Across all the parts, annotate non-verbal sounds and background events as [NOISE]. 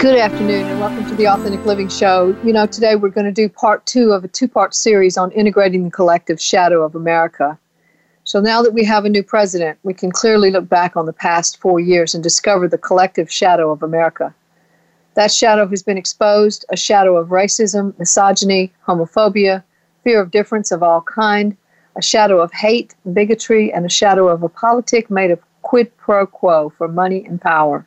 Good afternoon and welcome to the Authentic Living Show. You know, today we're going to do part two of a two part series on integrating the collective shadow of America. So now that we have a new president, we can clearly look back on the past four years and discover the collective shadow of America. That shadow has been exposed a shadow of racism, misogyny, homophobia, fear of difference of all kind, a shadow of hate, bigotry, and a shadow of a politic made of quid pro quo for money and power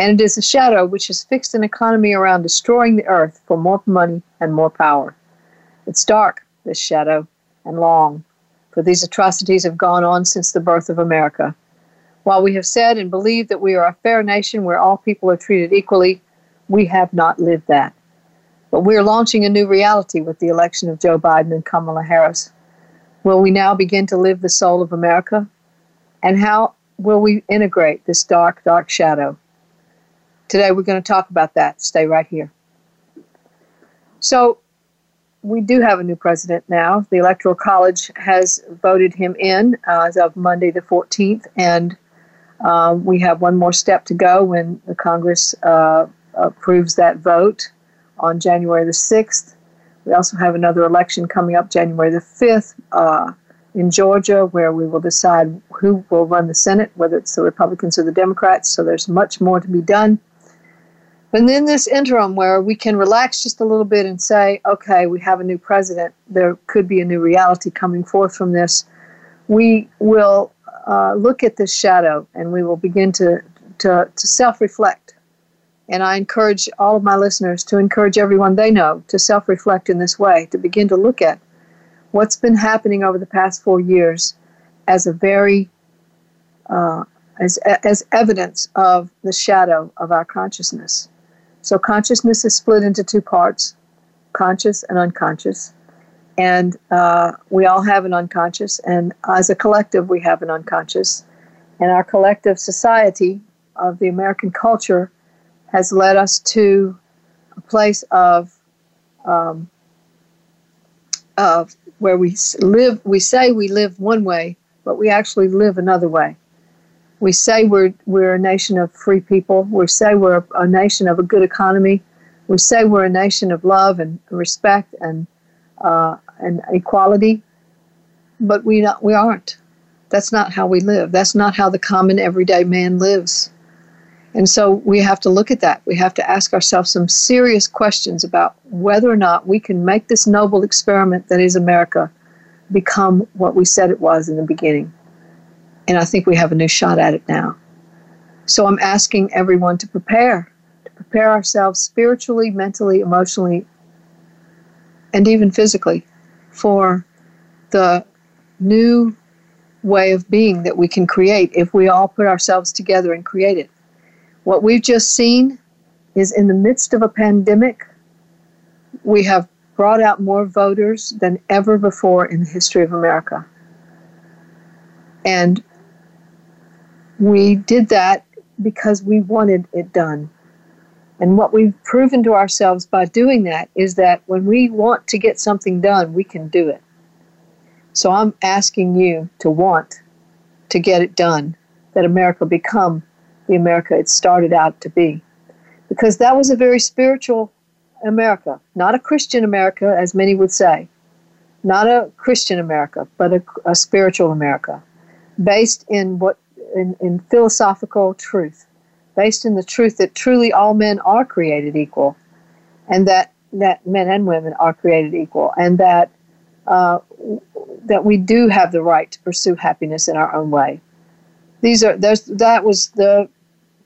and it is a shadow which has fixed an economy around destroying the earth for more money and more power. It's dark, this shadow, and long, for these atrocities have gone on since the birth of America. While we have said and believed that we are a fair nation where all people are treated equally, we have not lived that. But we are launching a new reality with the election of Joe Biden and Kamala Harris. Will we now begin to live the soul of America? And how will we integrate this dark, dark shadow? Today we're going to talk about that. Stay right here. So, we do have a new president now. The Electoral College has voted him in uh, as of Monday the 14th, and um, we have one more step to go when the Congress uh, approves that vote on January the 6th. We also have another election coming up January the 5th uh, in Georgia, where we will decide who will run the Senate, whether it's the Republicans or the Democrats. So there's much more to be done. But in this interim, where we can relax just a little bit and say, okay, we have a new president, there could be a new reality coming forth from this, we will uh, look at this shadow and we will begin to, to, to self reflect. And I encourage all of my listeners to encourage everyone they know to self reflect in this way, to begin to look at what's been happening over the past four years as a very uh, as, as evidence of the shadow of our consciousness. So consciousness is split into two parts conscious and unconscious. And uh, we all have an unconscious, and as a collective, we have an unconscious. And our collective society of the American culture has led us to a place of, um, of where we live, we say we live one way, but we actually live another way. We say we're, we're a nation of free people. We say we're a, nation of a good economy. We say we're a nation of love and respect and, uh, and equality. But we, not, we aren't. That's not how we live. That's not how the common everyday man lives. And so we have to look at that. We have to ask ourselves some serious questions about whether or not we can make this noble experiment that is America become what we said it was in the beginning. And I think we have a new shot at it now. So I'm asking everyone to prepare, to prepare ourselves spiritually, mentally, emotionally, and even physically for the new way of being that we can create if we all put ourselves together and create it. What we've just seen is in the midst of a pandemic, we have brought out more voters than ever before in the history of America. And we did that because we wanted it done. And what we've proven to ourselves by doing that is that when we want to get something done, we can do it. So I'm asking you to want to get it done, that America become the America it started out to be. Because that was a very spiritual America, not a Christian America, as many would say, not a Christian America, but a, a spiritual America, based in what in, in philosophical truth, based in the truth that truly all men are created equal, and that that men and women are created equal, and that uh, that we do have the right to pursue happiness in our own way. These are those, that was the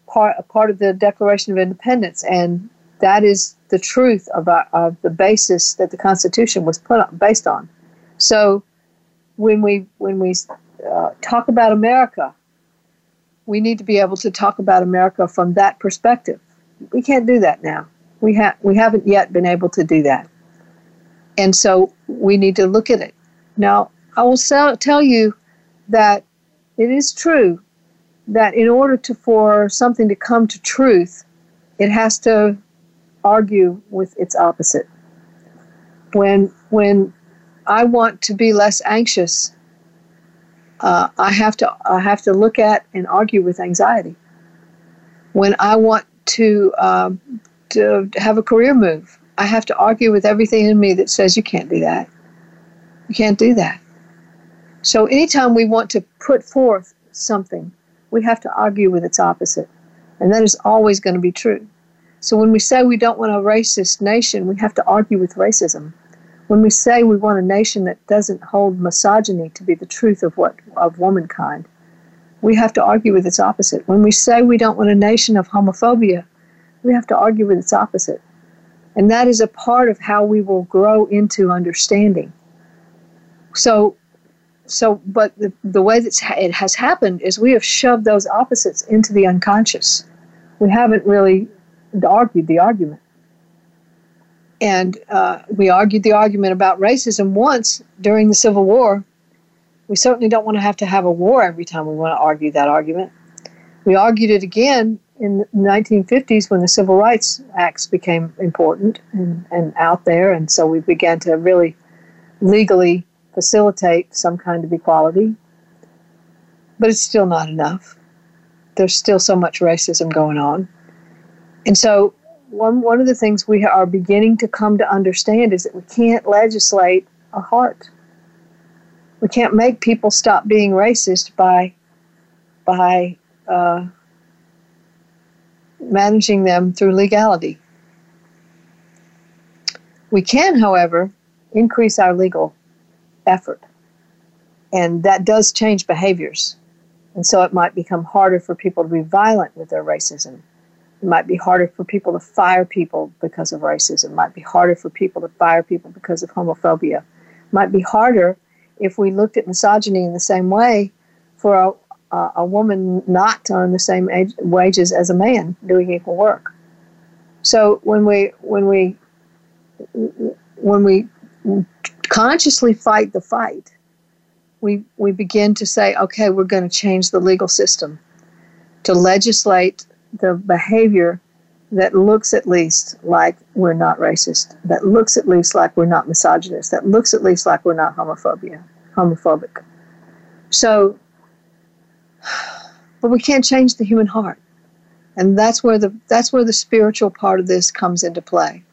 part part of the Declaration of Independence, and that is the truth of, our, of the basis that the Constitution was put on, based on. So, when we when we uh, talk about America, we need to be able to talk about America from that perspective. We can't do that now. We have we haven't yet been able to do that. And so we need to look at it. Now, I will tell you that it is true that in order to for something to come to truth, it has to argue with its opposite. When when I want to be less anxious, uh, I have to I have to look at and argue with anxiety. When I want to um, to have a career move, I have to argue with everything in me that says you can't do that. You can't do that. So anytime we want to put forth something, we have to argue with its opposite. And that is always going to be true. So when we say we don't want a racist nation, we have to argue with racism. When we say we want a nation that doesn't hold misogyny to be the truth of what of womankind, we have to argue with its opposite. When we say we don't want a nation of homophobia, we have to argue with its opposite. And that is a part of how we will grow into understanding. So so but the, the way that it has happened is we have shoved those opposites into the unconscious we haven't really argued the argument and uh, we argued the argument about racism once during the civil war we certainly don't want to have to have a war every time we want to argue that argument we argued it again in the 1950s when the civil rights acts became important and, and out there and so we began to really legally facilitate some kind of equality, but it's still not enough. There's still so much racism going on. And so, one, one of the things we are beginning to come to understand is that we can't legislate a heart. We can't make people stop being racist by, by uh, managing them through legality. We can, however, increase our legal effort. And that does change behaviors. And so it might become harder for people to be violent with their racism. It might be harder for people to fire people because of racism. It might be harder for people to fire people because of homophobia. It might be harder if we looked at misogyny in the same way for a, a, a woman not to earn the same age, wages as a man doing equal work. So when we when we when we consciously fight the fight, we, we begin to say, okay, we're going to change the legal system to legislate the behavior that looks at least like we're not racist, that looks at least like we're not misogynist, that looks at least like we're not homophobia, homophobic. So, [SIGHS] but we can't change the human heart. And that's where the that's where the spiritual part of this comes into play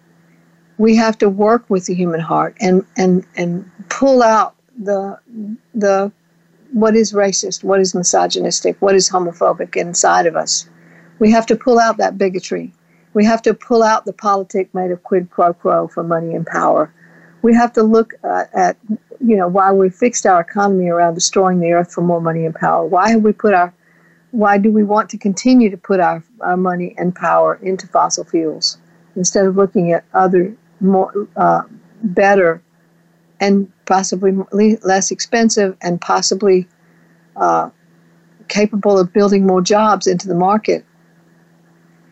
we have to work with the human heart and and and pull out the the what is racist, what is misogynistic, what is homophobic inside of us. We have to pull out that bigotry. We have to pull out the politic made of quid pro quo for money and power. We have to look uh, at, you know, why we fixed our economy around destroying the earth for more money and power. Why have we put our, why do we want to continue to put our, our money and power into fossil fuels instead of looking at other more uh, better and possibly less expensive and possibly uh, capable of building more jobs into the market.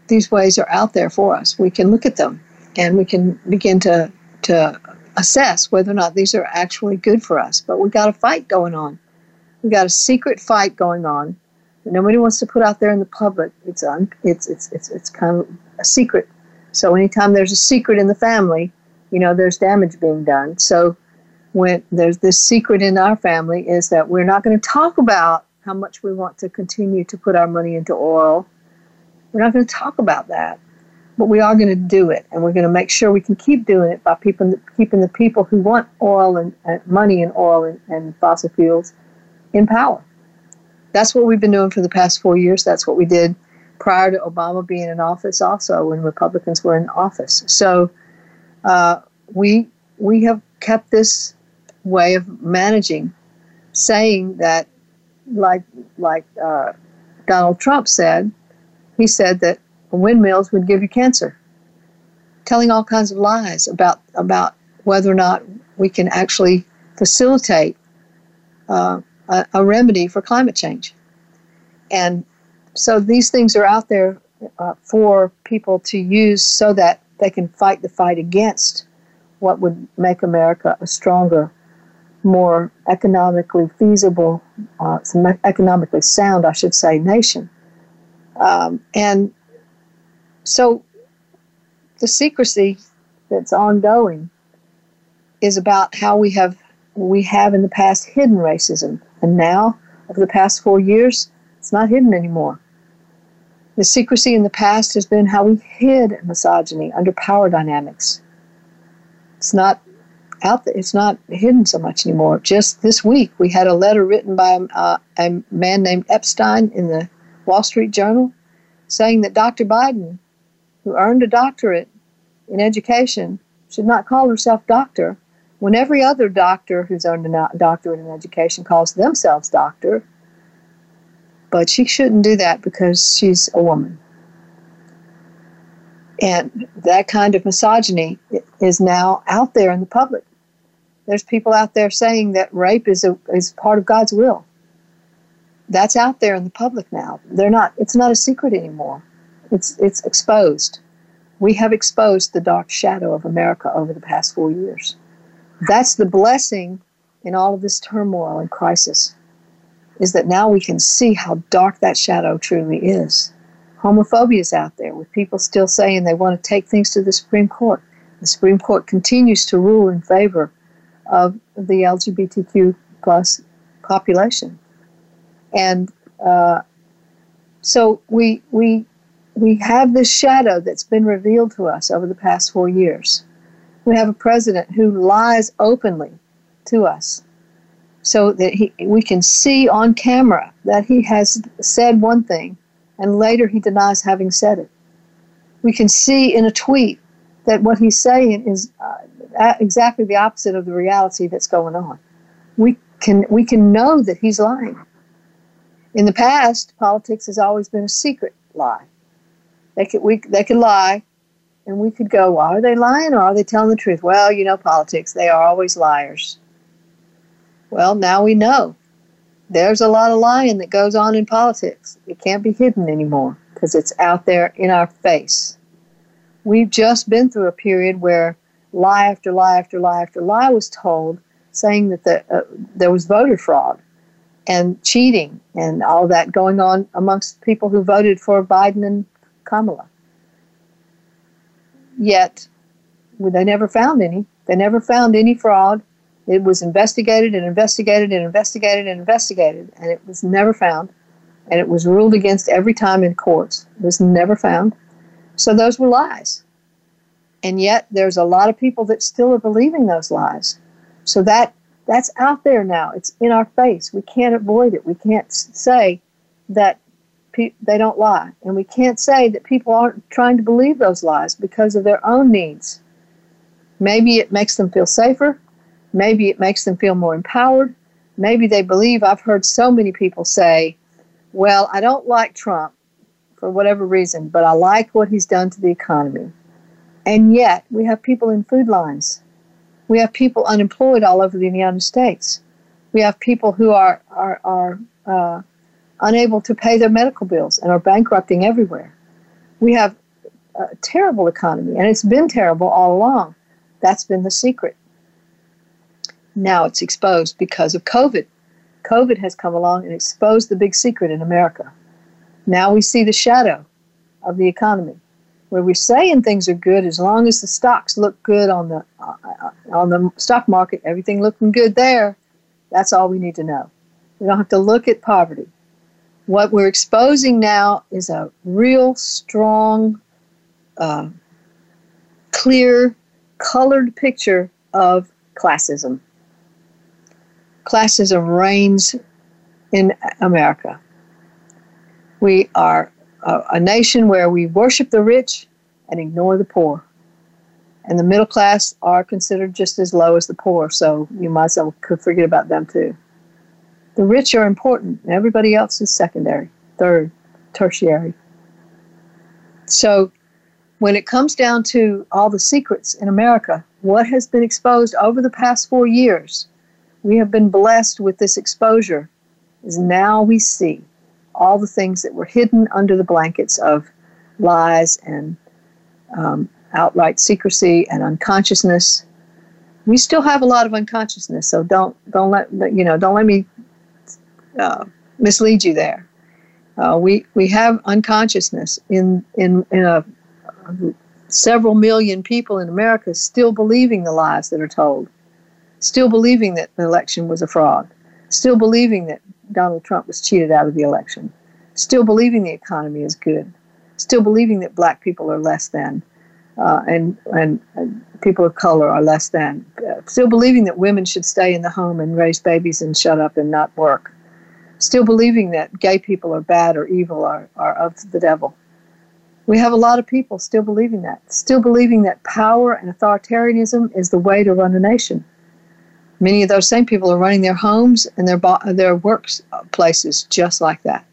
These ways are out there for us. We can look at them and we can begin to, to assess whether or not these are actually good for us. But we've got a fight going on. We've got a secret fight going on that nobody wants to put out there in the public. It's, un, it's, it's, it's, it's kind of a secret so anytime there's a secret in the family, you know, there's damage being done. So when there's this secret in our family is that we're not going to talk about how much we want to continue to put our money into oil. We're not going to talk about that, but we are going to do it, and we're going to make sure we can keep doing it by keeping the, keeping the people who want oil and money in oil and, and fossil fuels in power. That's what we've been doing for the past four years. That's what we did prior to Obama being in office, also when Republicans were in office. So uh, we we have kept this way of managing, saying that, like like uh, Donald Trump said, he said that windmills would give you cancer, telling all kinds of lies about about whether or not we can actually facilitate uh, a, a remedy for climate change. And so these things are out there uh, for people to use so that they can fight the fight against what would make America a stronger, more economically feasible, uh, economically sound, I should say, nation. Um, and so the secrecy that's ongoing is about how we have we have in the past hidden racism, and now over the past four years, it's not hidden anymore. The secrecy in the past has been how we hid misogyny under power dynamics. It's not out there, it's not hidden so much anymore. Just this week, we had a letter written by uh, a man named Epstein in the Wall Street Journal saying that Dr. Biden, who earned a doctorate in education, should not call herself doctor when every other doctor who's earned a doctorate in education calls themselves doctor but she shouldn't do that because she's a woman. And that kind of misogyny is now out there in the public. There's people out there saying that rape is a, is part of God's will. That's out there in the public now. They're not. It's not a secret anymore. It's it's exposed. We have exposed the dark shadow of America over the past four years. That's the blessing in all of this turmoil and crisis is that now we can see how dark that shadow truly is. Homophobia is out there with people still saying they want to take things to the Supreme Court. The Supreme Court continues to rule in favor of the LGBTQ plus population, and uh, so we we we have this shadow that's been revealed to us over the past four years. We have a president who lies openly to us so that he, we can see on camera that he has said one thing and later he denies having said it. We can see in a tweet that what he's saying is uh, exactly the opposite of the reality that's going on. We can we can know that he's lying. In the past, politics has always been a secret lie. They could we they could lie, and we could go, well, are they lying or are they telling the truth? Well, you know, politics they are always liars. Well, now we know. There's a lot of lying that goes on in politics. It can't be hidden anymore because it's out there in our face. We've just been through a period where lie after lie after lie after lie was told, saying that the, uh, there was voter fraud and cheating and all that going on amongst people who voted for Biden and Kamala. Yet, they never found any. They never found any fraud. It was investigated and investigated and investigated and investigated, and it was never found. And it was ruled against every time in courts. It was never found. So those were lies. And yet there's a lot of people that still are believing those lies. So that that's out there now. It's in our face. We can't avoid it. We can't say that pe- they don't lie. And we can't say that people aren't trying to believe those lies because of their own needs. Maybe it makes them feel safer. Maybe it makes them feel more empowered. Maybe they believe, I've heard so many people say, well, I don't like Trump for whatever reason, but I like what he's done to the economy. And yet, we have people in food lines. We have people unemployed all over the United States. We have people who are, are, are uh, unable to pay their medical bills and are bankrupting everywhere. We have a terrible economy, and it's been terrible all along. That's been the secret. Now it's exposed because of COVID. COVID has come along and exposed the big secret in America. Now we see the shadow of the economy, where we're saying things are good as long as the stocks look good on the uh, on the stock market, everything looking good there. That's all we need to know. We don't have to look at poverty. What we're exposing now is a real strong, uh, clear, colored picture of classism classism reigns in America. We are a, a, nation where we worship the rich and ignore the poor. And the middle class are considered just as low as the poor, so you might as well forget about them too. The rich are important, and everybody else is secondary, third, tertiary. So when it comes down to all the secrets in America, what has been exposed over the past four years we have been blessed with this exposure is now we see all the things that were hidden under the blankets of lies and um, outright secrecy and unconsciousness We still have a lot of unconsciousness, so don't don't let you know don't let me uh, mislead you there. Uh, we we have unconsciousness in in in a, several million people in America still believing the lies that are told, still believing that the election was a fraud, still believing that Donald Trump was cheated out of the election, still believing the economy is good, still believing that black people are less than, uh, and, and, and people of color are less than, uh, still believing that women should stay in the home and raise babies and shut up and not work, still believing that gay people are bad or evil or are of the devil. We have a lot of people still believing that, still believing that power and authoritarianism is the way to run a nation. Many of those same people are running their homes and their their workplaces just like that.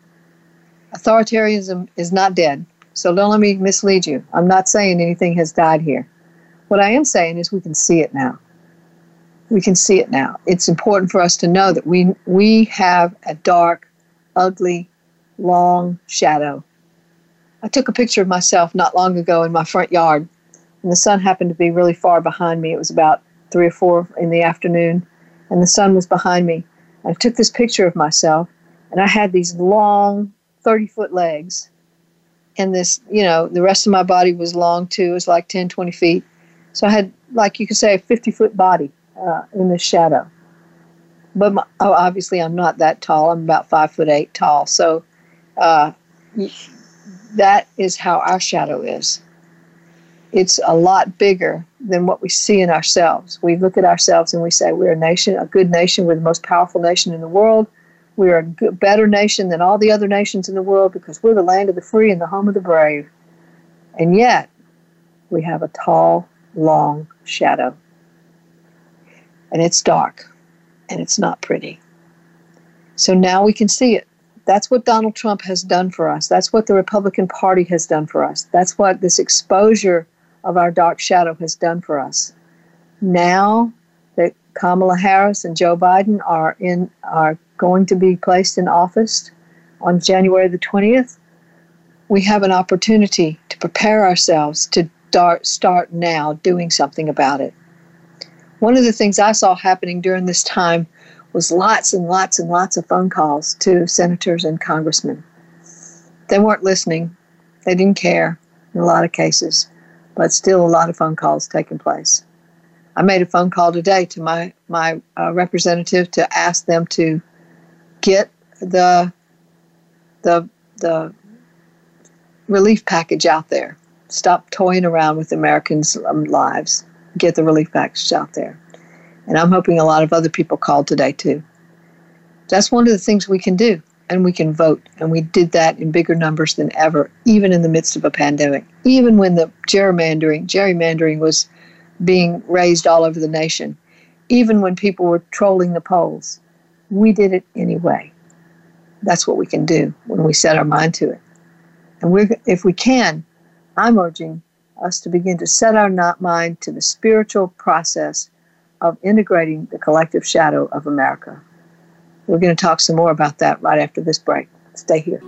Authoritarianism is not dead, so don't let me mislead you. I'm not saying anything has died here. What I am saying is we can see it now. We can see it now. It's important for us to know that we we have a dark, ugly, long shadow. I took a picture of myself not long ago in my front yard, and the sun happened to be really far behind me. It was about three or four in the afternoon, and the sun was behind me. I took this picture of myself, and I had these long, 30 foot legs. And this, you know, the rest of my body was long too. It was like 10, 20 feet. So I had, like you could say, a 50 foot body uh, in the shadow. But my, oh, obviously, I'm not that tall. I'm about five foot eight tall. So uh, that is how our shadow is it's a lot bigger than what we see in ourselves. We look at ourselves and we say we're a nation, a good nation, we're the most powerful nation in the world. We're a good, better nation than all the other nations in the world because we're the land of the free and the home of the brave. And yet, we have a tall, long shadow. And it's dark and it's not pretty. So now we can see it. That's what Donald Trump has done for us. That's what the Republican Party has done for us. That's what this exposure of our dark shadow has done for us. Now that Kamala Harris and Joe Biden are in are going to be placed in office on January the 20th, we have an opportunity to prepare ourselves to start, start now doing something about it. One of the things I saw happening during this time was lots and lots and lots of phone calls to senators and congressmen. They weren't listening, they didn't care in a lot of cases but still a lot of phone calls taking place. I made a phone call today to my my uh, representative to ask them to get the the the relief package out there. Stop toying around with Americans' um, lives. Get the relief package out there. And I'm hoping a lot of other people called today too. That's one of the things we can do and we can vote. And we did that in bigger numbers than ever, even in the midst of a pandemic. Even when the gerrymandering, gerrymandering was being raised all over the nation, even when people were trolling the polls, we did it anyway. That's what we can do when we set our mind to it. And we're, if we can, I'm urging us to begin to set our mind to the spiritual process of integrating the collective shadow of America. We're going to talk some more about that right after this break. Stay here.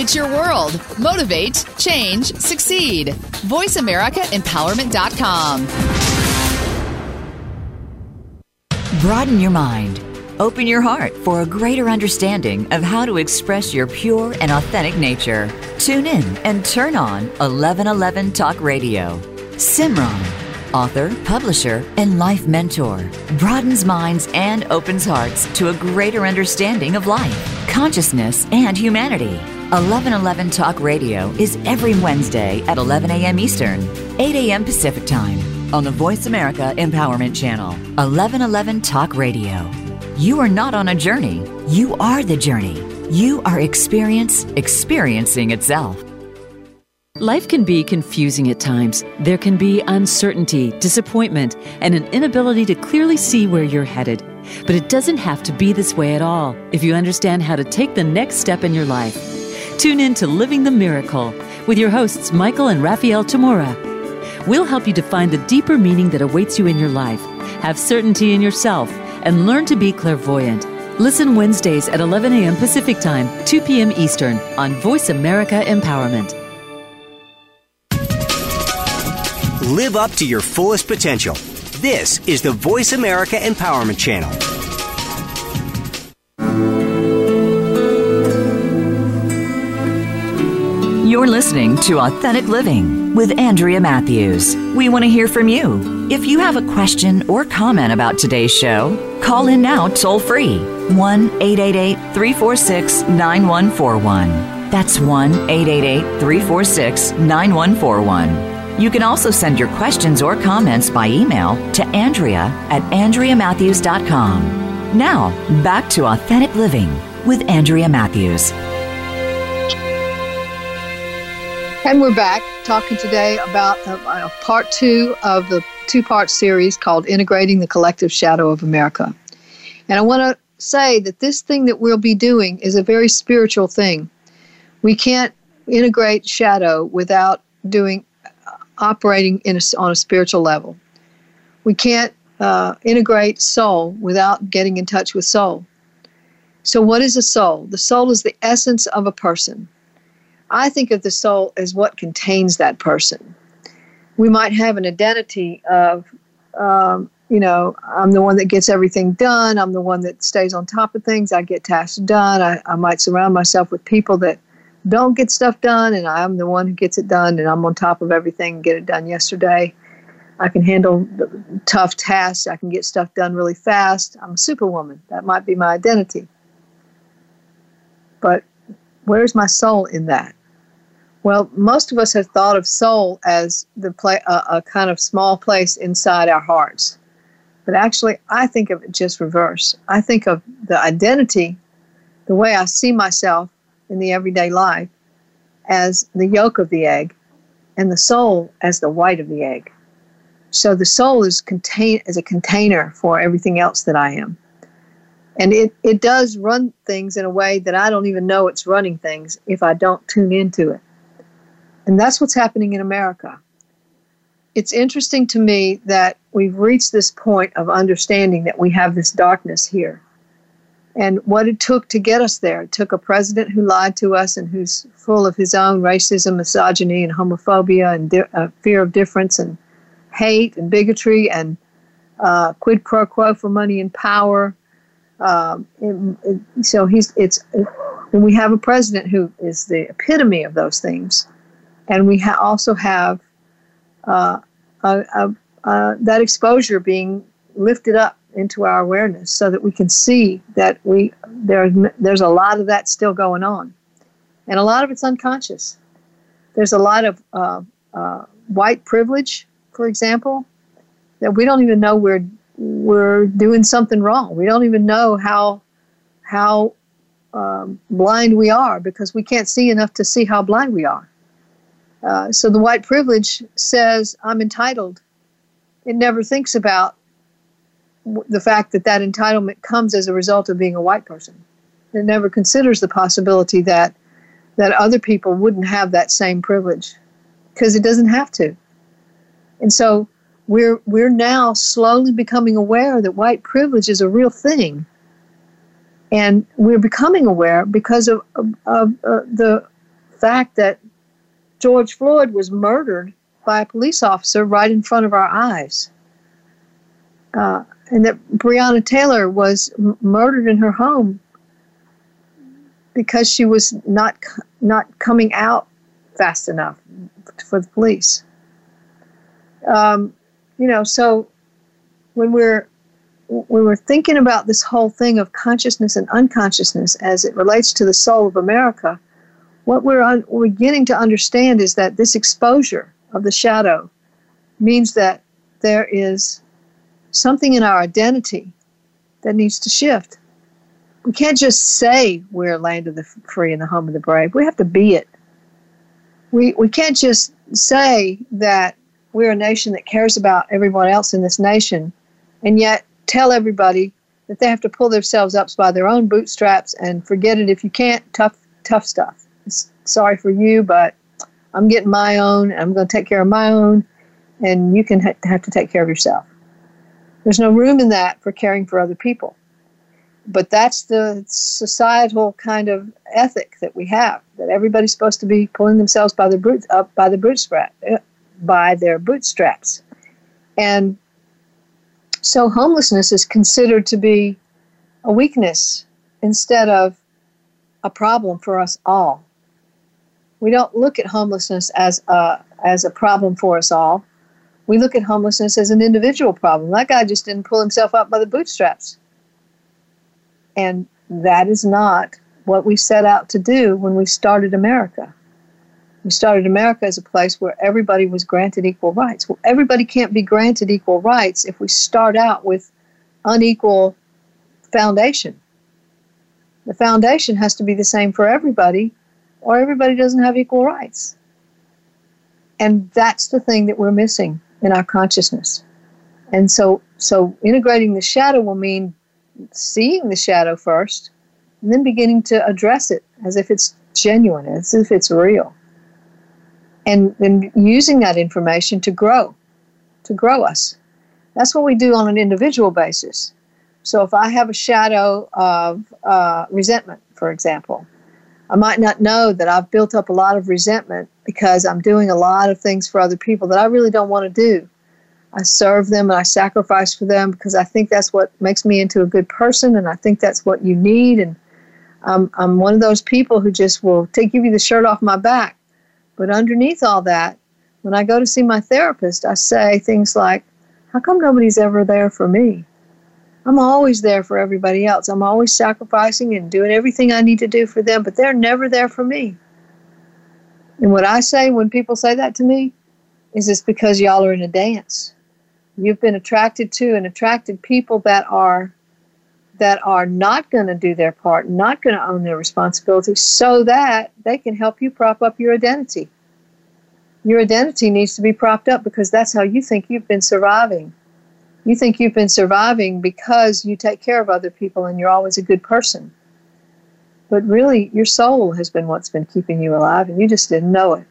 It's your world. Motivate, change, succeed. VoiceAmericaEmpowerment.com. Broaden your mind Open your heart for a greater understanding of how to express your pure and authentic nature. Tune in and turn on 1111 Talk Radio. Simran, author, publisher, and life mentor, broadens minds and opens hearts to a greater understanding of life, consciousness, and humanity. 1111 Talk Radio is every Wednesday at 11 a.m. Eastern, 8 a.m. Pacific Time on the Voice America Empowerment Channel. 1111 Talk Radio. You are not on a journey. You are the journey. You are experience experiencing itself. Life can be confusing at times. There can be uncertainty, disappointment, and an inability to clearly see where you're headed. But it doesn't have to be this way at all if you understand how to take the next step in your life. Tune in to Living the Miracle with your hosts, Michael and Raphael Tamura. We'll help you to find the deeper meaning that awaits you in your life have certainty in yourself, and learn to be clairvoyant. Listen Wednesdays at 11 a.m. Pacific Time, 2 p.m. Eastern on Voice America Empowerment. Live up to your fullest potential. This is the Voice America Empowerment Channel. You're listening to Authentic Living with Andrea Matthews. We want to hear from you. If you have a question or comment about today's show, call in now toll free 1 888 346 9141. That's 1 888 346 9141. You can also send your questions or comments by email to Andrea at AndreaMatthews.com. Now, back to Authentic Living with Andrea Matthews. And we're back talking today about uh, uh, part two of the two part series called Integrating the Collective Shadow of America. And I want to say that this thing that we'll be doing is a very spiritual thing. We can't integrate shadow without doing uh, operating in a, on a spiritual level. We can't uh, integrate soul without getting in touch with soul. So, what is a soul? The soul is the essence of a person. I think of the soul as what contains that person. We might have an identity of, um, you know, I'm the one that gets everything done. I'm the one that stays on top of things. I get tasks done. I, I might surround myself with people that don't get stuff done, and I'm the one who gets it done, and I'm on top of everything get it done yesterday. I can handle tough tasks. I can get stuff done really fast. I'm a superwoman. That might be my identity. But where's my soul in that? Well, most of us have thought of soul as the uh, a kind of small place inside our hearts. But actually, I think of it just reverse. I think of the identity, the way I see myself in the everyday life, as the yolk of the egg, and the soul as the white of the egg. So the soul is contain as a container for everything else that I am. And it, it does run things in a way that I don't even know it's running things if I don't tune into it. And that's what's happening in America. It's interesting to me that we've reached this point of understanding that we have this darkness here. And what it took to get us there, it took a president who lied to us and who's full of his own racism, misogyny, and homophobia and di- uh, fear of difference and hate and bigotry and uh, quid pro quo for money and power. Um, it, it, so he's it's, and we have a president who is the epitome of those things and we ha- also have uh, a, a, a, that exposure being lifted up into our awareness so that we can see that we there, there's a lot of that still going on. And a lot of it's unconscious. There's a lot of uh, uh, white privilege for example that we don't even know we're we're doing something wrong. We don't even know how how um, blind we are because we can't see enough to see how blind we are uh, so the white privilege says, I'm entitled. It never thinks about the fact that that entitlement comes as a result of being a white person. It never considers the possibility that that other people wouldn't have that same privilege because it doesn't have to. And so we're we're now slowly becoming aware that white privilege is a real thing. And we're becoming aware because of, of, of uh, the fact that George Floyd was murdered by a police officer right in front of our eyes. Uh, and that Breonna Taylor was m- murdered in her home because she was not not coming out fast enough for the police. Um, you know, so when we're when we're thinking about this whole thing of consciousness and unconsciousness as it relates to the soul of America, what we're, un- we're beginning to understand is that this exposure of the shadow means that there is something in our identity that needs to shift. We can't just say we're a land of the free and the home of the brave. We have to be it. We, we can't just say that we're a nation that cares about everyone else in this nation and yet tell everybody that they have to pull themselves up by their own bootstraps and forget it if you can't, tough, tough stuff sorry for you, but I'm getting my own. I'm going to take care of my own, and you can ha- have to take care of yourself. There's no room in that for caring for other people. But that's the societal kind of ethic that we have that everybody's supposed to be pulling themselves by the boot, up by the bootstrap uh, by their bootstraps. And so homelessness is considered to be a weakness instead of a problem for us all. We don't look at homelessness as a, as a problem for us all. We look at homelessness as an individual problem. That guy just didn't pull himself up by the bootstraps. And that is not what we set out to do when we started America. We started America as a place where everybody was granted equal rights. Well, everybody can't be granted equal rights if we start out with unequal foundation. The foundation has to be the same for everybody, or everybody doesn't have equal rights. And that's the thing that we're missing in our consciousness. And so, so integrating the shadow will mean seeing the shadow first, and then beginning to address it as if it's genuine, as if it's real and then using that information to grow, to grow us. That's what we do on an individual basis. So if I have a shadow of uh, resentment, for example, I might not know that I've built up a lot of resentment because I'm doing a lot of things for other people that I really don't want to do. I serve them and I sacrifice for them because I think that's what makes me into a good person and I think that's what you need. And I'm, I'm one of those people who just will take give you the shirt off my back but underneath all that, when I go to see my therapist, I say things like, How come nobody's ever there for me? I'm always there for everybody else. I'm always sacrificing and doing everything I need to do for them, but they're never there for me. And what I say when people say that to me is it's because y'all are in a dance. You've been attracted to and attracted people that are that are not going to do their part, not going to own their responsibility, so that they can help you prop up your identity. Your identity needs to be propped up because that's how you think you've been surviving. You think you've been surviving because you take care of other people and you're always a good person. But really, your soul has been what's been keeping you alive, and you just didn't know it.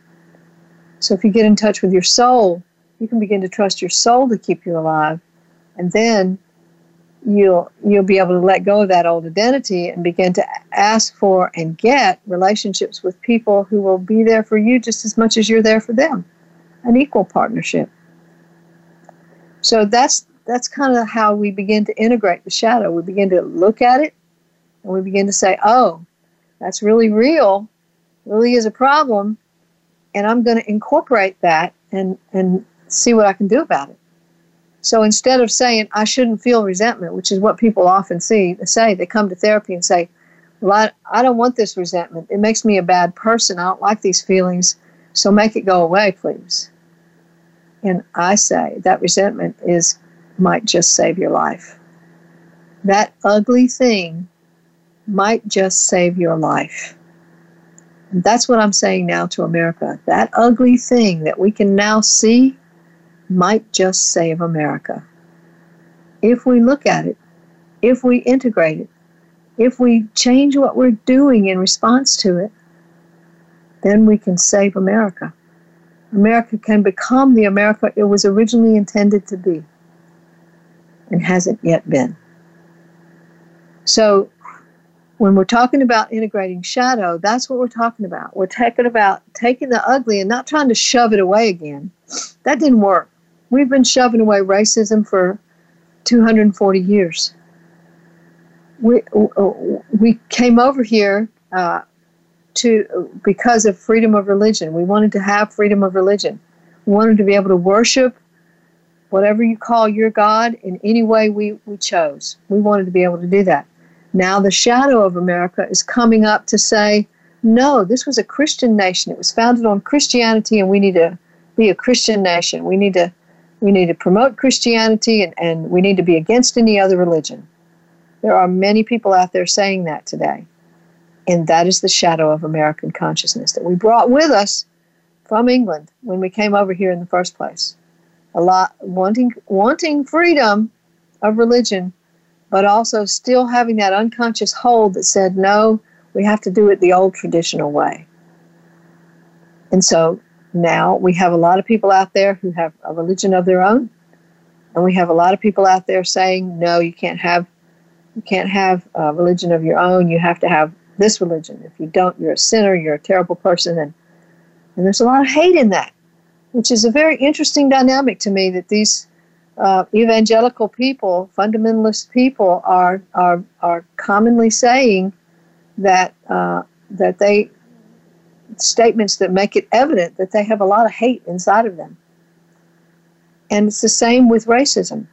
So if you get in touch with your soul, you can begin to trust your soul to keep you alive. And then you'll you'll be able to let go of that old identity and begin to ask for and get relationships with people who will be there for you just as much as you're there for them an equal partnership so that's that's kind of how we begin to integrate the shadow we begin to look at it and we begin to say oh that's really real really is a problem and i'm going to incorporate that and and see what i can do about it so instead of saying, I shouldn't feel resentment, which is what people often see, say, they come to therapy and say, Well, I, I don't want this resentment. It makes me a bad person. I don't like these feelings. So make it go away, please. And I say that resentment is might just save your life. That ugly thing might just save your life. And that's what I'm saying now to America. That ugly thing that we can now see might just save America. If we look at it, if we integrate it, if we change what we're doing in response to it, then we can save America. America can become the America it was originally intended to be and hasn't yet been. So, when we're talking about integrating shadow, that's what we're talking about. We're talking about taking the ugly and not trying to shove it away again. That didn't work. We've been shoving away racism for 240 years. We, we came over here uh, to because of freedom of religion. We wanted to have freedom of religion. We wanted to be able to worship whatever you call your God in any way we, we chose. We wanted to be able to do that. Now the shadow of America is coming up to say, no, this was a Christian nation. It was founded on Christianity, and we need to be a Christian nation. We need to we need to promote Christianity and, and we need to be against any other religion. There are many people out there saying that today. And that is the shadow of American consciousness that we brought with us from England when we came over here in the first place. A lot wanting wanting freedom of religion, but also still having that unconscious hold that said, no, we have to do it the old traditional way. And so now we have a lot of people out there who have a religion of their own. And we have a lot of people out there saying, no, you can't have you can't have a religion of your own. You have to have this religion. If you don't, you're a sinner. You're a terrible person. And and there's a lot of hate in that, which is a very interesting dynamic to me. That these uh, evangelical people, fundamentalist people, are are are commonly saying that uh, that they statements that make it evident that they have a lot of hate inside of them. And it's the same with racism.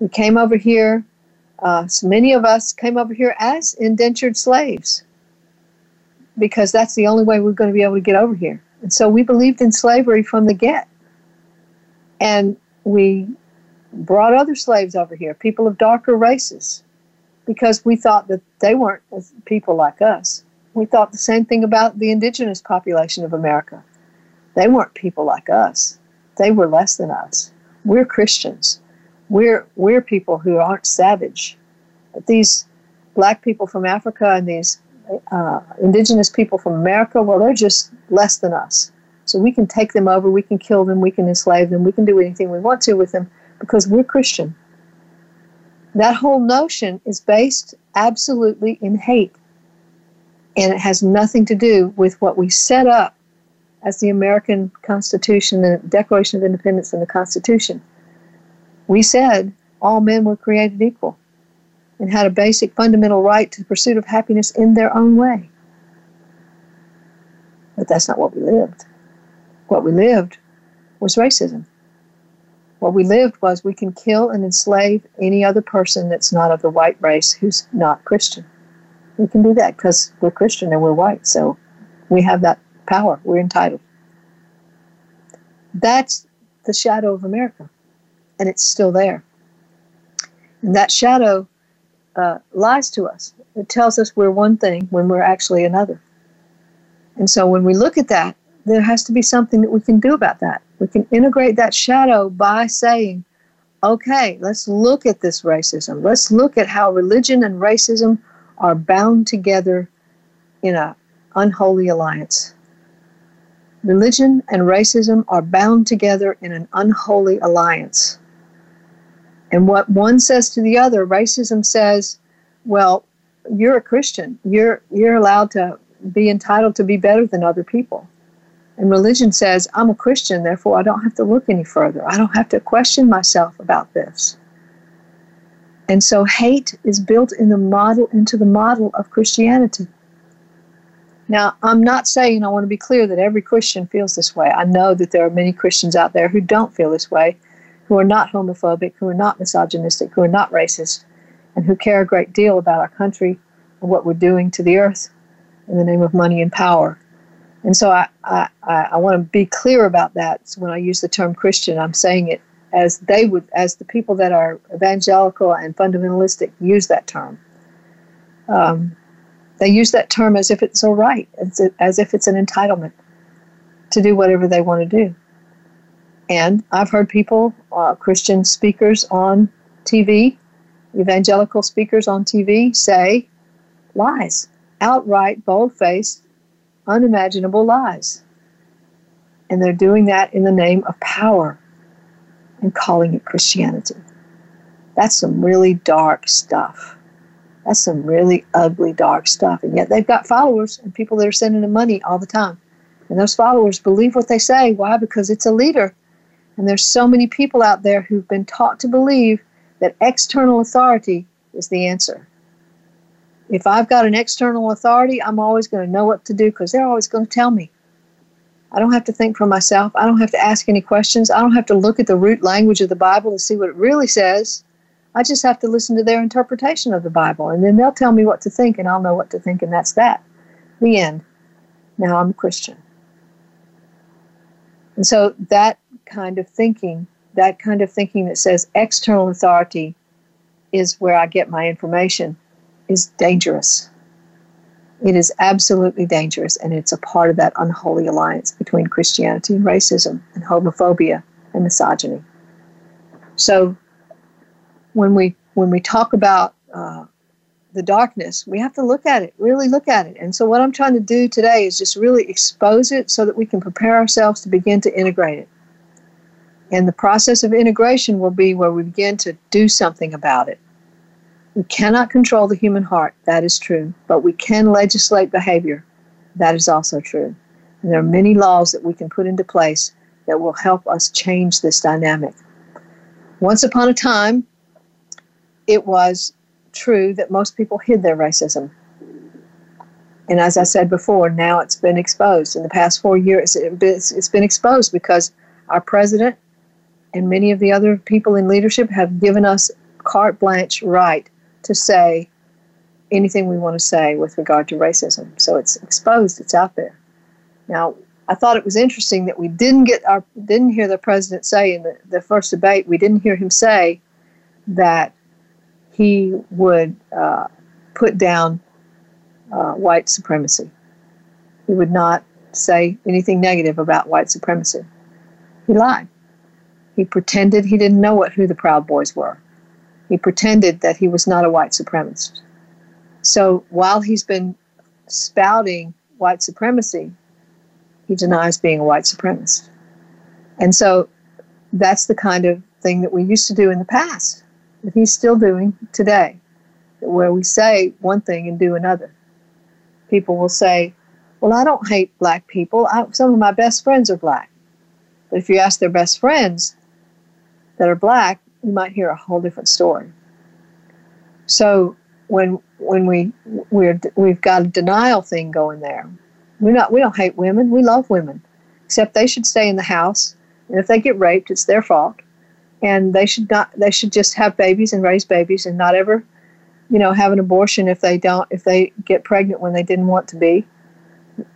We came over here, uh, so many of us came over here as indentured slaves because that's the only way we're going to be able to get over here. And so we believed in slavery from the get. And we brought other slaves over here, people of darker races, because we thought that they weren't people like us. We thought the same thing about the indigenous population of America. They weren't people like us. They were less than us. We're Christians. We're we're people who aren't savage. But these black people from Africa and these uh, indigenous people from America, well, they're just less than us. So we can take them over, we can kill them, we can enslave them, we can do anything we want to with them because we're Christian. That whole notion is based absolutely in hate. And it has nothing to do with what we set up as the American Constitution, the Declaration of Independence, and the Constitution. We said all men were created equal and had a basic fundamental right to the pursuit of happiness in their own way. But that's not what we lived. What we lived was racism. What we lived was we can kill and enslave any other person that's not of the white race who's not Christian. We can do that because we're Christian and we're white, so we have that power. We're entitled. That's the shadow of America, and it's still there. And that shadow uh, lies to us. It tells us we're one thing when we're actually another. And so when we look at that, there has to be something that we can do about that. We can integrate that shadow by saying, okay, let's look at this racism. Let's look at how religion and racism are bound together in an unholy alliance. Religion and racism are bound together in an unholy alliance. And what one says to the other, racism says, well, you're a Christian. You're you're allowed to be entitled to be better than other people. And religion says, I'm a Christian, therefore I don't have to look any further. I don't have to question myself about this. And so hate is built in the model into the model of Christianity. Now, I'm not saying I want to be clear that every Christian feels this way. I know that there are many Christians out there who don't feel this way who are not homophobic, who are not misogynistic, who are not racist, and who care a great deal about our country and what we're doing to the earth in the name of money and power. And so I, I, I want to be clear about that. So when I use the term Christian, I'm saying it as they would, as the people that are evangelical and fundamentalistic use that term. Um, they use that term as if it's all right, as, as if it's an entitlement to do whatever they want to do. And I've heard people, uh, Christian speakers on TV, evangelical speakers on TV, say lies, outright, bold faced, unimaginable lies. And they're doing that in the name of power and calling it Christianity. That's some really dark stuff. That's some really ugly, dark stuff. And yet they've got followers and people that are sending them money all the time. And those followers believe what they say. Why? Because it's a leader and there's so many people out there who've been taught to believe that external authority is the answer. If I've got an external authority, I'm always going to know what to do because they're always going to tell me. I don't have to think for myself. I don't have to ask any questions. I don't have to look at the root language of the Bible to see what it really says. I just have to listen to their interpretation of the Bible, and then they'll tell me what to think, and I'll know what to think, and that's that. The end. Now I'm a Christian. And so that kind of thinking, that kind of thinking that says external authority is where I get my information, is dangerous. It is absolutely dangerous, and it's a part of that unholy alliance between Christianity and racism and homophobia and misogyny. So, when we when we talk about uh, the darkness, we have to look at it, really look at it. And so, what I'm trying to do today is just really expose it so that we can prepare ourselves to begin to integrate it And the process of integration will be where we begin to do something about it. We cannot control the human heart, that is true, but we can legislate behavior, that is also true. And there are many laws that we can put into place that will help us change this dynamic. Once upon a time, it was true that most people hid their racism. And as I said before, now it's been exposed. In the past four years, it's been exposed because our president and many of the other people in leadership have given us carte blanche right to say anything we want to say with regard to racism. So it's exposed, it's out there. Now, I thought it was interesting that we didn't get our didn't hear the president say in the, the first debate, we didn't hear him say that he would uh, put down uh, white supremacy. He would not say anything negative about white supremacy. He lied. He pretended he didn't know what who the Proud Boys were. He pretended that he was not a white supremacist. So while he's been spouting white supremacy, he denies being a white supremacist. And so that's the kind of thing that we used to do in the past, that he's still doing today, where we say one thing and do another. People will say, Well, I don't hate black people. I, some of my best friends are black. But if you ask their best friends that are black, you might hear a whole different story. So when when we we're we've got a denial thing going there. We not we don't hate women. We love women, except they should stay in the house. And if they get raped, it's their fault. And they should not. They should just have babies and raise babies and not ever, you know, have an abortion if they don't if they get pregnant when they didn't want to be.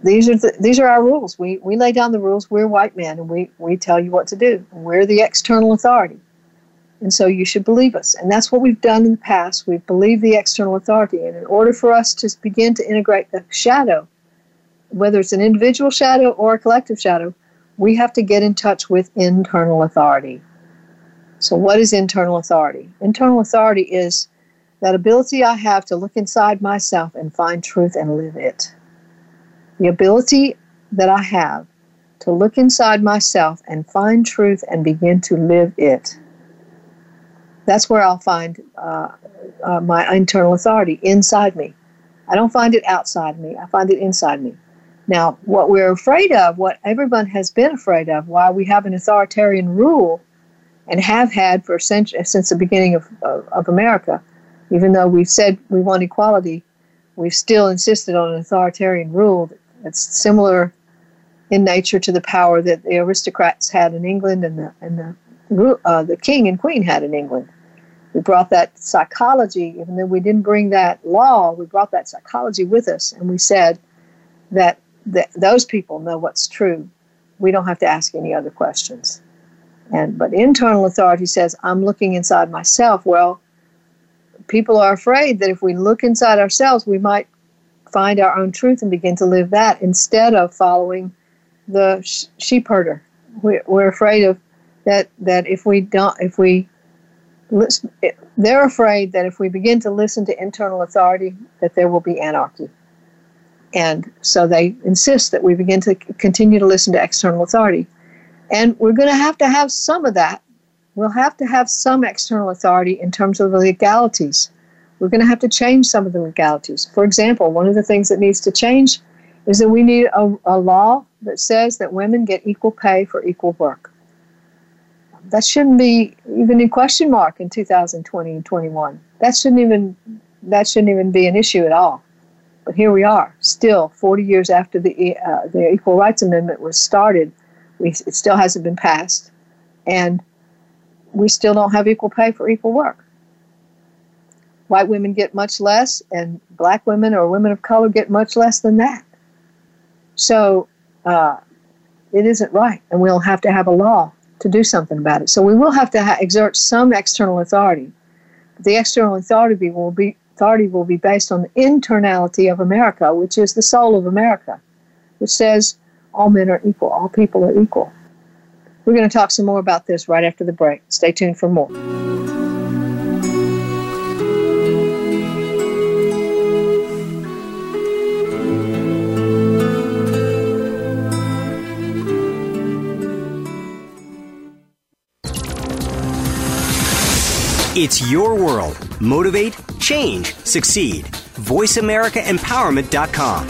These are the, these are our rules. We we lay down the rules. We're white men, and we we tell you what to do. We're the external authority. And so you should believe us. And that's what we've done in the past. We've believed the external authority. And in order for us to begin to integrate the shadow, whether it's an individual shadow or a collective shadow, we have to get in touch with internal authority. So, what is internal authority? Internal authority is that ability I have to look inside myself and find truth and live it. The ability that I have to look inside myself and find truth and begin to live it. That's where I'll find uh, uh, my internal authority inside me. I don't find it outside me, I find it inside me. Now, what we're afraid of, what everyone has been afraid of, why we have an authoritarian rule and have had for century, since the beginning of, of, of America, even though we've said we want equality, we've still insisted on an authoritarian rule that's similar in nature to the power that the aristocrats had in England and the, and the, uh, the king and queen had in England. We brought that psychology, even though we didn't bring that law, we brought that psychology with us, and we said that, that those people know what's true. We don't have to ask any other questions. And but internal authority says, I'm looking inside myself. Well, people are afraid that if we look inside ourselves, we might find our own truth and begin to live that instead of following the sheep herder. We're, we're afraid of that. That if we don't, if we listen, they're afraid that if we begin to listen to internal authority, that there will be anarchy. And so they insist that we begin to continue to listen to external authority. And we're going to have to have some of that. We'll have to have some external authority in terms of the legalities. We're going to have to change some of the legalities. For example, one of the things that needs to change is that we need a, a law that says that women get equal pay for equal work that shouldn't be even in question mark in 2020 and 21. That shouldn't even that shouldn't even be an issue at all. But here we are, still 40 years after the uh, the Equal Rights Amendment was started, we, it still hasn't been passed, and we still don't have equal pay for equal work. White women get much less, and black women or women of color get much less than that. So uh, it isn't right, and we'll have to have a law to do something about it. So we will have to ha- exert some external authority. The external authority will be authority will be based on the internality of America, which is the soul of America, which says all men are equal, all people are equal. We're going to talk some more about this right after the break. Stay tuned for more. It's your world. Motivate, change, succeed. VoiceAmericaEmpowerment.com.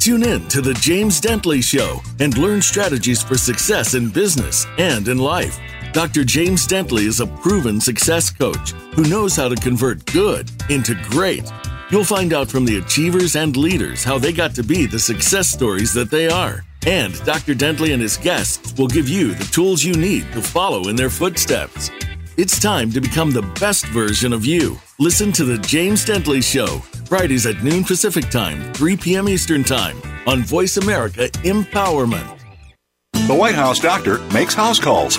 Tune in to The James Dentley Show and learn strategies for success in business and in life. Dr. James Dentley is a proven success coach who knows how to convert good into great. You'll find out from the achievers and leaders how they got to be the success stories that they are. And Dr. Dentley and his guests will give you the tools you need to follow in their footsteps. It's time to become the best version of you. Listen to The James Dentley Show, Fridays at noon Pacific Time, 3 p.m. Eastern Time on Voice America Empowerment. The White House doctor makes house calls.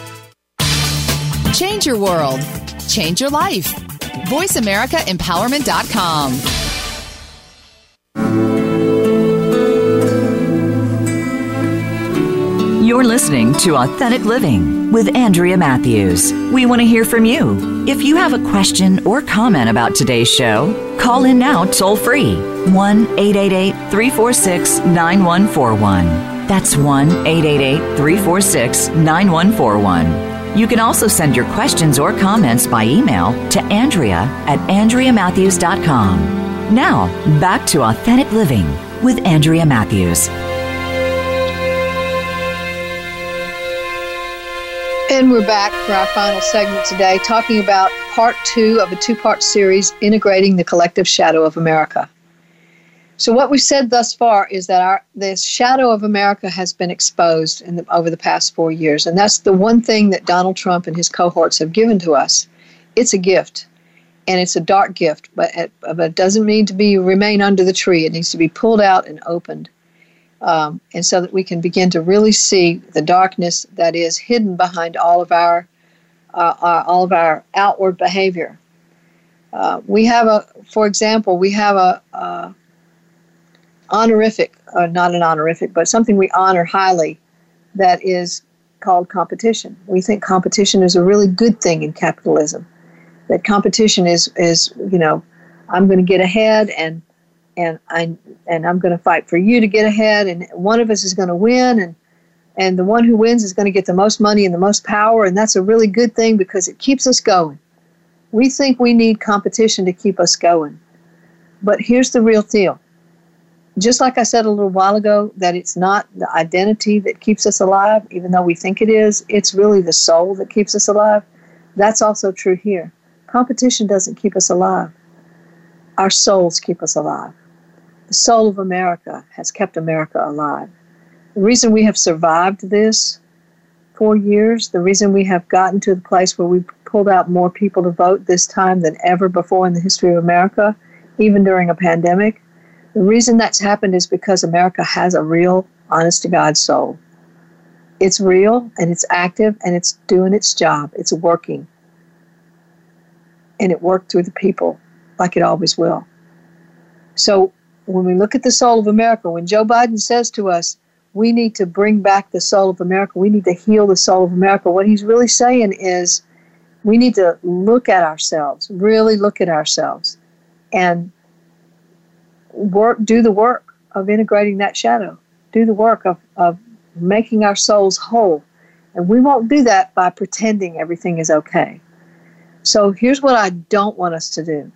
Change your world. Change your life. VoiceAmericaEmpowerment.com. You're listening to Authentic Living with Andrea Matthews. We want to hear from you. If you have a question or comment about today's show, call in now toll free 1 888 346 9141. That's 1 888 346 9141. You can also send your questions or comments by email to Andrea at AndreaMatthews.com. Now, back to Authentic Living with Andrea Matthews. And we're back for our final segment today, talking about part two of a two part series integrating the collective shadow of America. So, what we've said thus far is that our the shadow of America has been exposed in the, over the past four years, and that's the one thing that Donald Trump and his cohorts have given to us. It's a gift, and it's a dark gift, but it, but it doesn't mean to be remain under the tree. It needs to be pulled out and opened um, and so that we can begin to really see the darkness that is hidden behind all of our uh, uh, all of our outward behavior. Uh, we have a, for example, we have a, a honorific, or not an honorific, but something we honor highly, that is called competition. We think competition is a really good thing in capitalism. That competition is is you know, I'm going to get ahead and and I and I'm going to fight for you to get ahead, and one of us is going to win, and and the one who wins is going to get the most money and the most power, and that's a really good thing because it keeps us going. We think we need competition to keep us going, but here's the real deal. Just like I said a little while ago, that it's not the identity that keeps us alive, even though we think it is, it's really the soul that keeps us alive. That's also true here. Competition doesn't keep us alive. Our souls keep us alive. The soul of America has kept America alive. The reason we have survived this four years, the reason we have gotten to the place where we pulled out more people to vote this time than ever before in the history of America, even during a pandemic, the reason that's happened is because America has a real, honest to God soul. It's real and it's active and it's doing its job. It's working. And it worked through the people like it always will. So when we look at the soul of America, when Joe Biden says to us, we need to bring back the soul of America, we need to heal the soul of America, what he's really saying is we need to look at ourselves, really look at ourselves, and work, do the work of integrating that shadow, do the work of, of making our souls whole. And we won't do that by pretending everything is okay. So here's what I don't want us to do.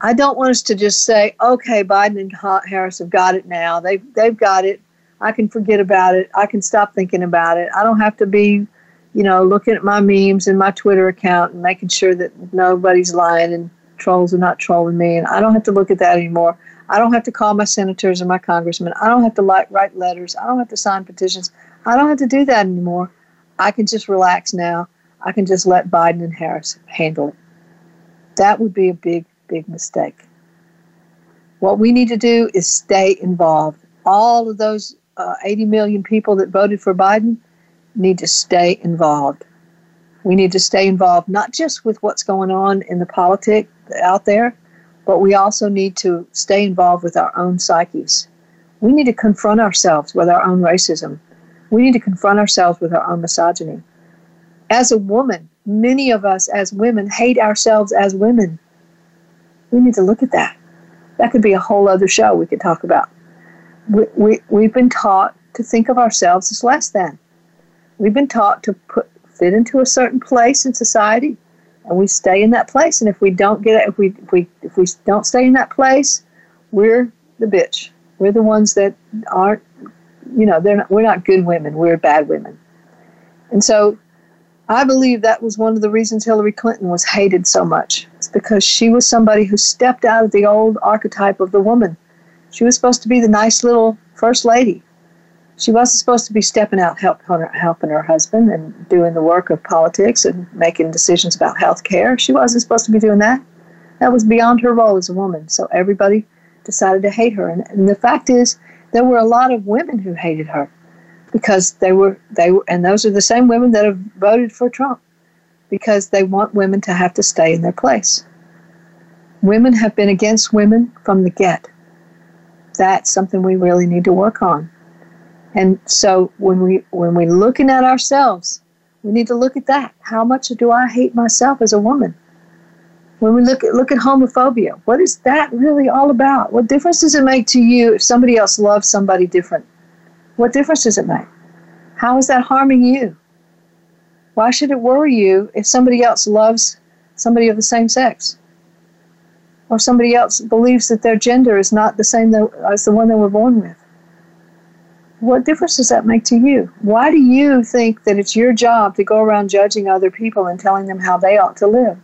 I don't want us to just say, okay, Biden and Harris have got it now. They've, they've got it. I can forget about it. I can stop thinking about it. I don't have to be, you know, looking at my memes and my Twitter account and making sure that nobody's lying and trolls are not trolling me. And I don't have to look at that anymore. I don't have to call my senators or my congressmen. I don't have to write letters. I don't have to sign petitions. I don't have to do that anymore. I can just relax now. I can just let Biden and Harris handle it. That would be a big big mistake. What we need to do is stay involved. All of those uh, 80 million people that voted for Biden need to stay involved. We need to stay involved, not just with what's going on in the politic out there, but we also need to stay involved with our own psyches. We need to confront ourselves with our own racism. We need to confront ourselves with our own misogyny. As a woman, many of us as women hate ourselves as women. We need to look at that. That could be a whole other show we could talk about. We, we, we've been taught to think of ourselves as less than. We've been taught to put, fit into a certain place in society, and we stay in that place. And if we don't get it, if we, if we, if we don't stay in that place, we're the bitch. We're the ones that aren't, you know, they're not, we're not good women. We're bad women. And so I believe that was one of the reasons Hillary Clinton was hated so much. It's because she was somebody who stepped out of the old archetype of the woman. She was supposed to be the nice little first lady. She wasn't supposed to be stepping out help, helping her husband and doing the work of politics and making decisions about health care. She wasn't supposed to be doing that. That was beyond her role as a woman. So everybody decided to hate her. And, and the fact is, there were a lot of women who hated her because they were they were, and those are the same women that have voted for Trump because they want women to have to stay in their place. Women have been against women from the get. That's something we really need to work on. And so when we when we're looking at ourselves, we need to look at that. How much do I hate myself as a woman? When we look at look at homophobia, what is that really all about? What difference does it make to you if somebody else loves somebody different? What difference does it make? How is that harming you? Why should it worry you if somebody else loves somebody of the same sex? Or somebody else believes that their gender is not the same as the one they were born with? What difference does that make to you? Why do you think that it's your job to go around judging other people and telling them how they ought to live?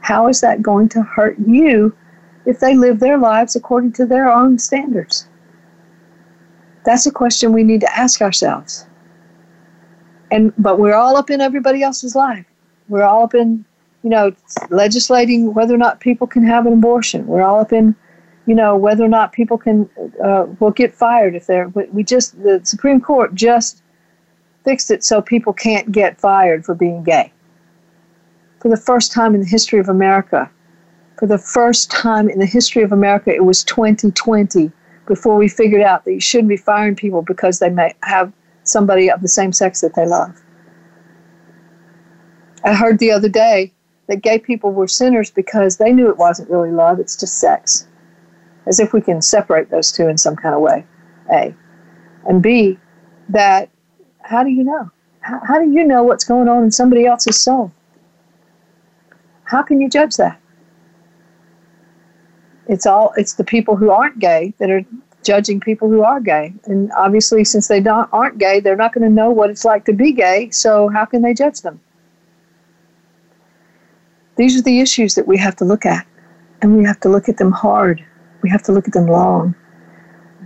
How is that going to hurt you if they live their lives according to their own standards? That's a question we need to ask ourselves. And but we're all up in everybody else's life. We're all up in, you know, legislating whether or not people can have an abortion. We're all up in, you know, whether or not people can uh, will get fired if they're. We just the Supreme Court just fixed it so people can't get fired for being gay. For the first time in the history of America, for the first time in the history of America, it was 2020 before we figured out that you shouldn't be firing people because they may have somebody of the same sex that they love. I heard the other day that gay people were sinners because they knew it wasn't really love, it's just sex. As if we can separate those two in some kind of way, A. And B, that how do you know? How, how do you know what's going on in somebody else's soul? How can you judge that? it's all it's the people who aren't gay that are judging people who are gay and obviously since they don't aren't gay they're not going to know what it's like to be gay so how can they judge them these are the issues that we have to look at and we have to look at them hard we have to look at them long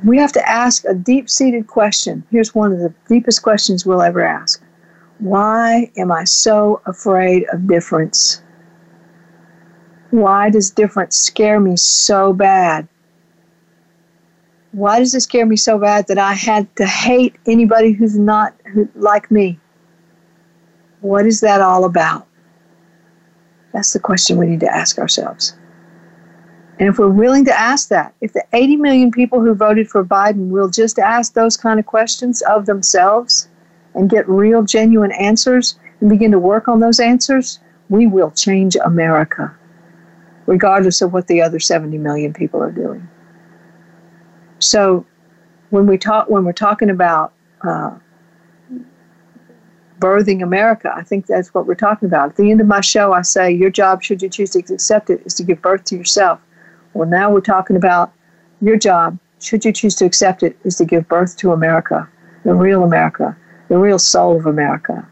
we have to ask a deep-seated question here's one of the deepest questions we'll ever ask why am i so afraid of difference why does difference scare me so bad? Why does it scare me so bad that I had to hate anybody who's not who, like me? What is that all about? That's the question we need to ask ourselves. And if we're willing to ask that, if the 80 million people who voted for Biden will just ask those kind of questions of themselves and get real, genuine answers and begin to work on those answers, we will change America regardless of what the other 70 million people are doing. So when we talk when we're talking about uh, birthing America, I think that's what we're talking about. At the end of my show, I say your job, should you choose to accept it, is to give birth to yourself. Well, now we're talking about your job, should you choose to accept it, is to give birth to America, the real America, the real soul of America,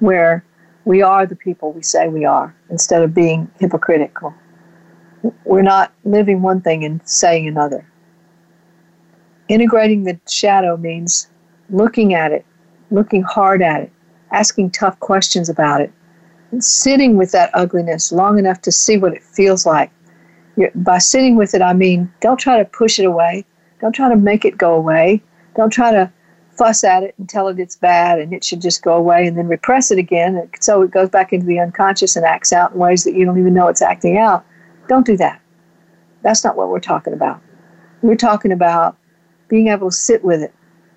where we are the people we say we are instead of being hypocritical. We're not living one thing and saying another. Integrating the shadow means looking at it, looking hard at it, asking tough questions about it, sitting with that ugliness long enough to see what it feels like. By sitting with it, I mean don't try to push it away, don't try to make it go away, don't try to fuss at it and tell it it's bad and it should just go away and then repress it again so it goes back into the unconscious and acts out in ways that you don't even know it's acting out. Don't do that. That's not what we're talking about. We're talking about being able to sit with it,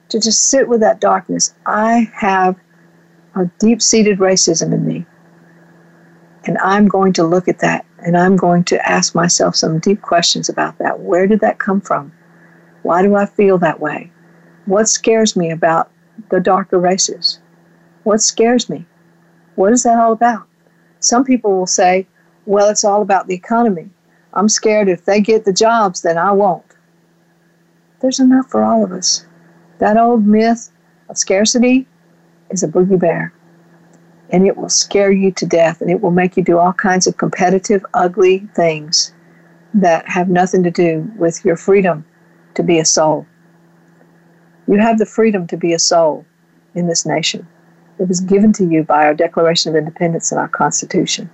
to just sit with that darkness. I have a deep seated racism in me. And I'm going to look at that and I'm going to ask myself some deep questions about that. Where did that come from? Why do I feel that way? What scares me about the darker races? What scares me? What is that all about? Some people will say, well, it's all about the economy. I'm scared if they get the jobs, then I won't. There's enough for all of us. That old myth of scarcity is a boogie bear and it will scare you to death and it will make you do all kinds of competitive, ugly things that have nothing to do with your freedom to be a soul. You have the freedom to be a soul in this nation. It was given to you by our Declaration of Independence and our Constitution.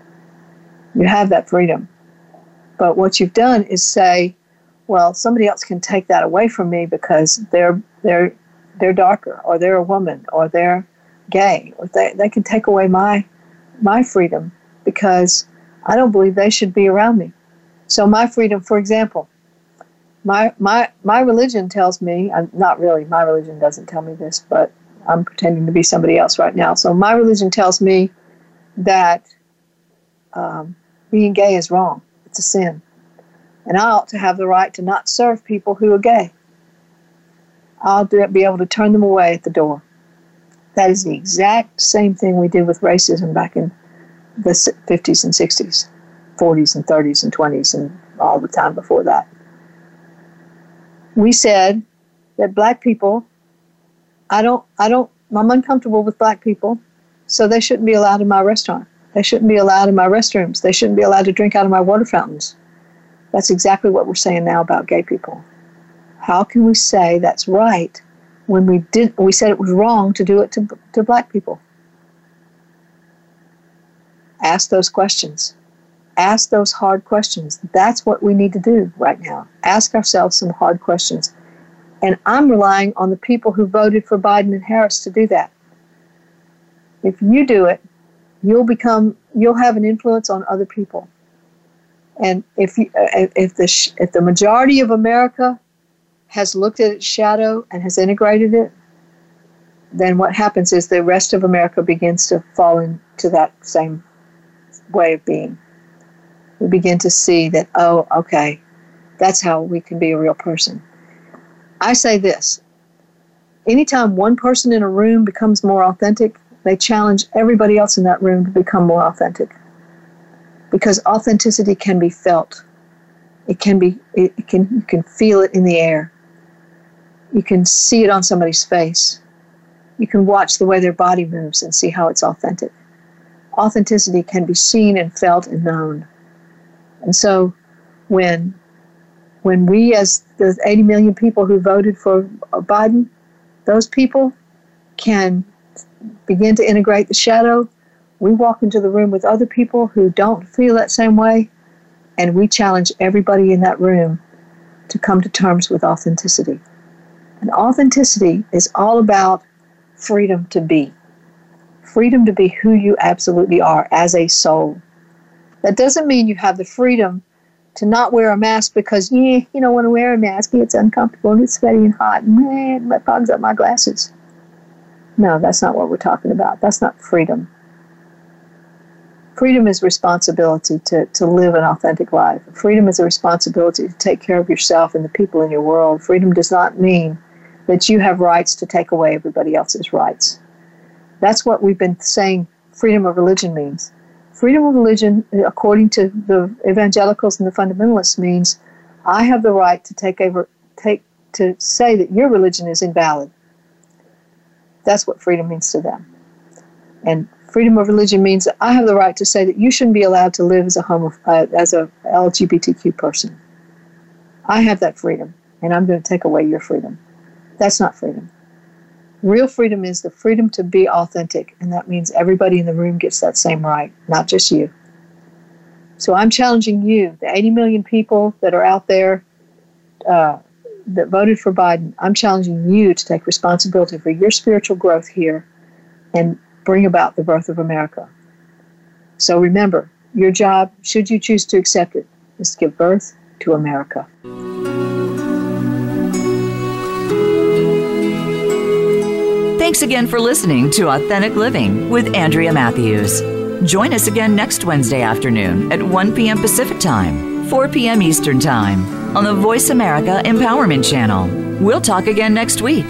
You have that freedom. But what you've done is say, well, somebody else can take that away from me because they're they're they're darker or they're a woman or they're gay. They, they can take away my my freedom because I don't believe they should be around me. So my freedom, for example, my my my religion tells me, I'm not really, my religion doesn't tell me this, but I'm pretending to be somebody else right now. So my religion tells me that um, being gay is wrong. It's a sin. And I ought to have the right to not serve people who are gay. I'll be able to turn them away at the door. That is the exact same thing we did with racism back in the 50s and 60s, 40s and 30s and 20s, and all the time before that. We said that black people, I don't, I don't, I'm uncomfortable with black people, so they shouldn't be allowed in my restaurant. They shouldn't be allowed in my restrooms. They shouldn't be allowed to drink out of my water fountains. That's exactly what we're saying now about gay people. How can we say that's right when we did we said it was wrong to do it to, to black people. Ask those questions. Ask those hard questions. That's what we need to do right now. Ask ourselves some hard questions. And i'm relying on the people who voted for biden and harris to do that. If you do it you'll become you'll have an influence on other people. And if you, uh, if the if the majority of america has looked at its shadow and has integrated it, then what happens is the rest of America begins to fall into that same way of being. We begin to see that, oh, okay, that's how we can be a real person. I say this anytime one person in a room becomes more authentic, they challenge everybody else in that room to become more authentic. Because authenticity can be felt. It can be it can you can feel it in the air. You can see it on somebody's face. You can watch the way their body moves and see how it's authentic. Authenticity can be seen and felt and known. And so when when we as the 80 million people who voted for Biden, those people can begin to integrate the shadow. We walk into the room with other people who don't feel that same way, and we challenge everybody in that room to come to terms with authenticity. And authenticity is all about freedom to be. Freedom to be who you absolutely are as a soul. That doesn't mean you have the freedom to not wear a mask because yeah, you don't want to wear a mask. It's uncomfortable and it's sweaty and hot and it fogs up my glasses. No, that's not what we're talking about. That's not freedom. Freedom is responsibility to, to live an authentic life. Freedom is a responsibility to take care of yourself and the people in your world. Freedom does not mean that you have rights to take away everybody else's rights. That's what we've been saying freedom of religion means. Freedom of religion, according to the evangelicals and the fundamentalists, means I have the right to take over, take to say that your religion is invalid. That's what freedom means to them. And freedom of religion means that I have the right to say that you shouldn't be allowed to live as a homo, uh, as a LGBTQ person. I have that freedom, and I'm going to take away your freedom. That's not freedom. Real freedom is the freedom to be authentic, and that means everybody in the room gets that same right, not just you. So I'm challenging you, the 80 million people that are out there uh, that voted for Biden, I'm challenging you to take responsibility for your spiritual growth here and bring about the birth of America. So remember, your job, should you choose to accept it, is to give birth to America. Thanks again for listening to Authentic Living with Andrea Matthews. Join us again next Wednesday afternoon at 1 p.m. Pacific Time, 4 p.m. Eastern Time on the Voice America Empowerment Channel. We'll talk again next week.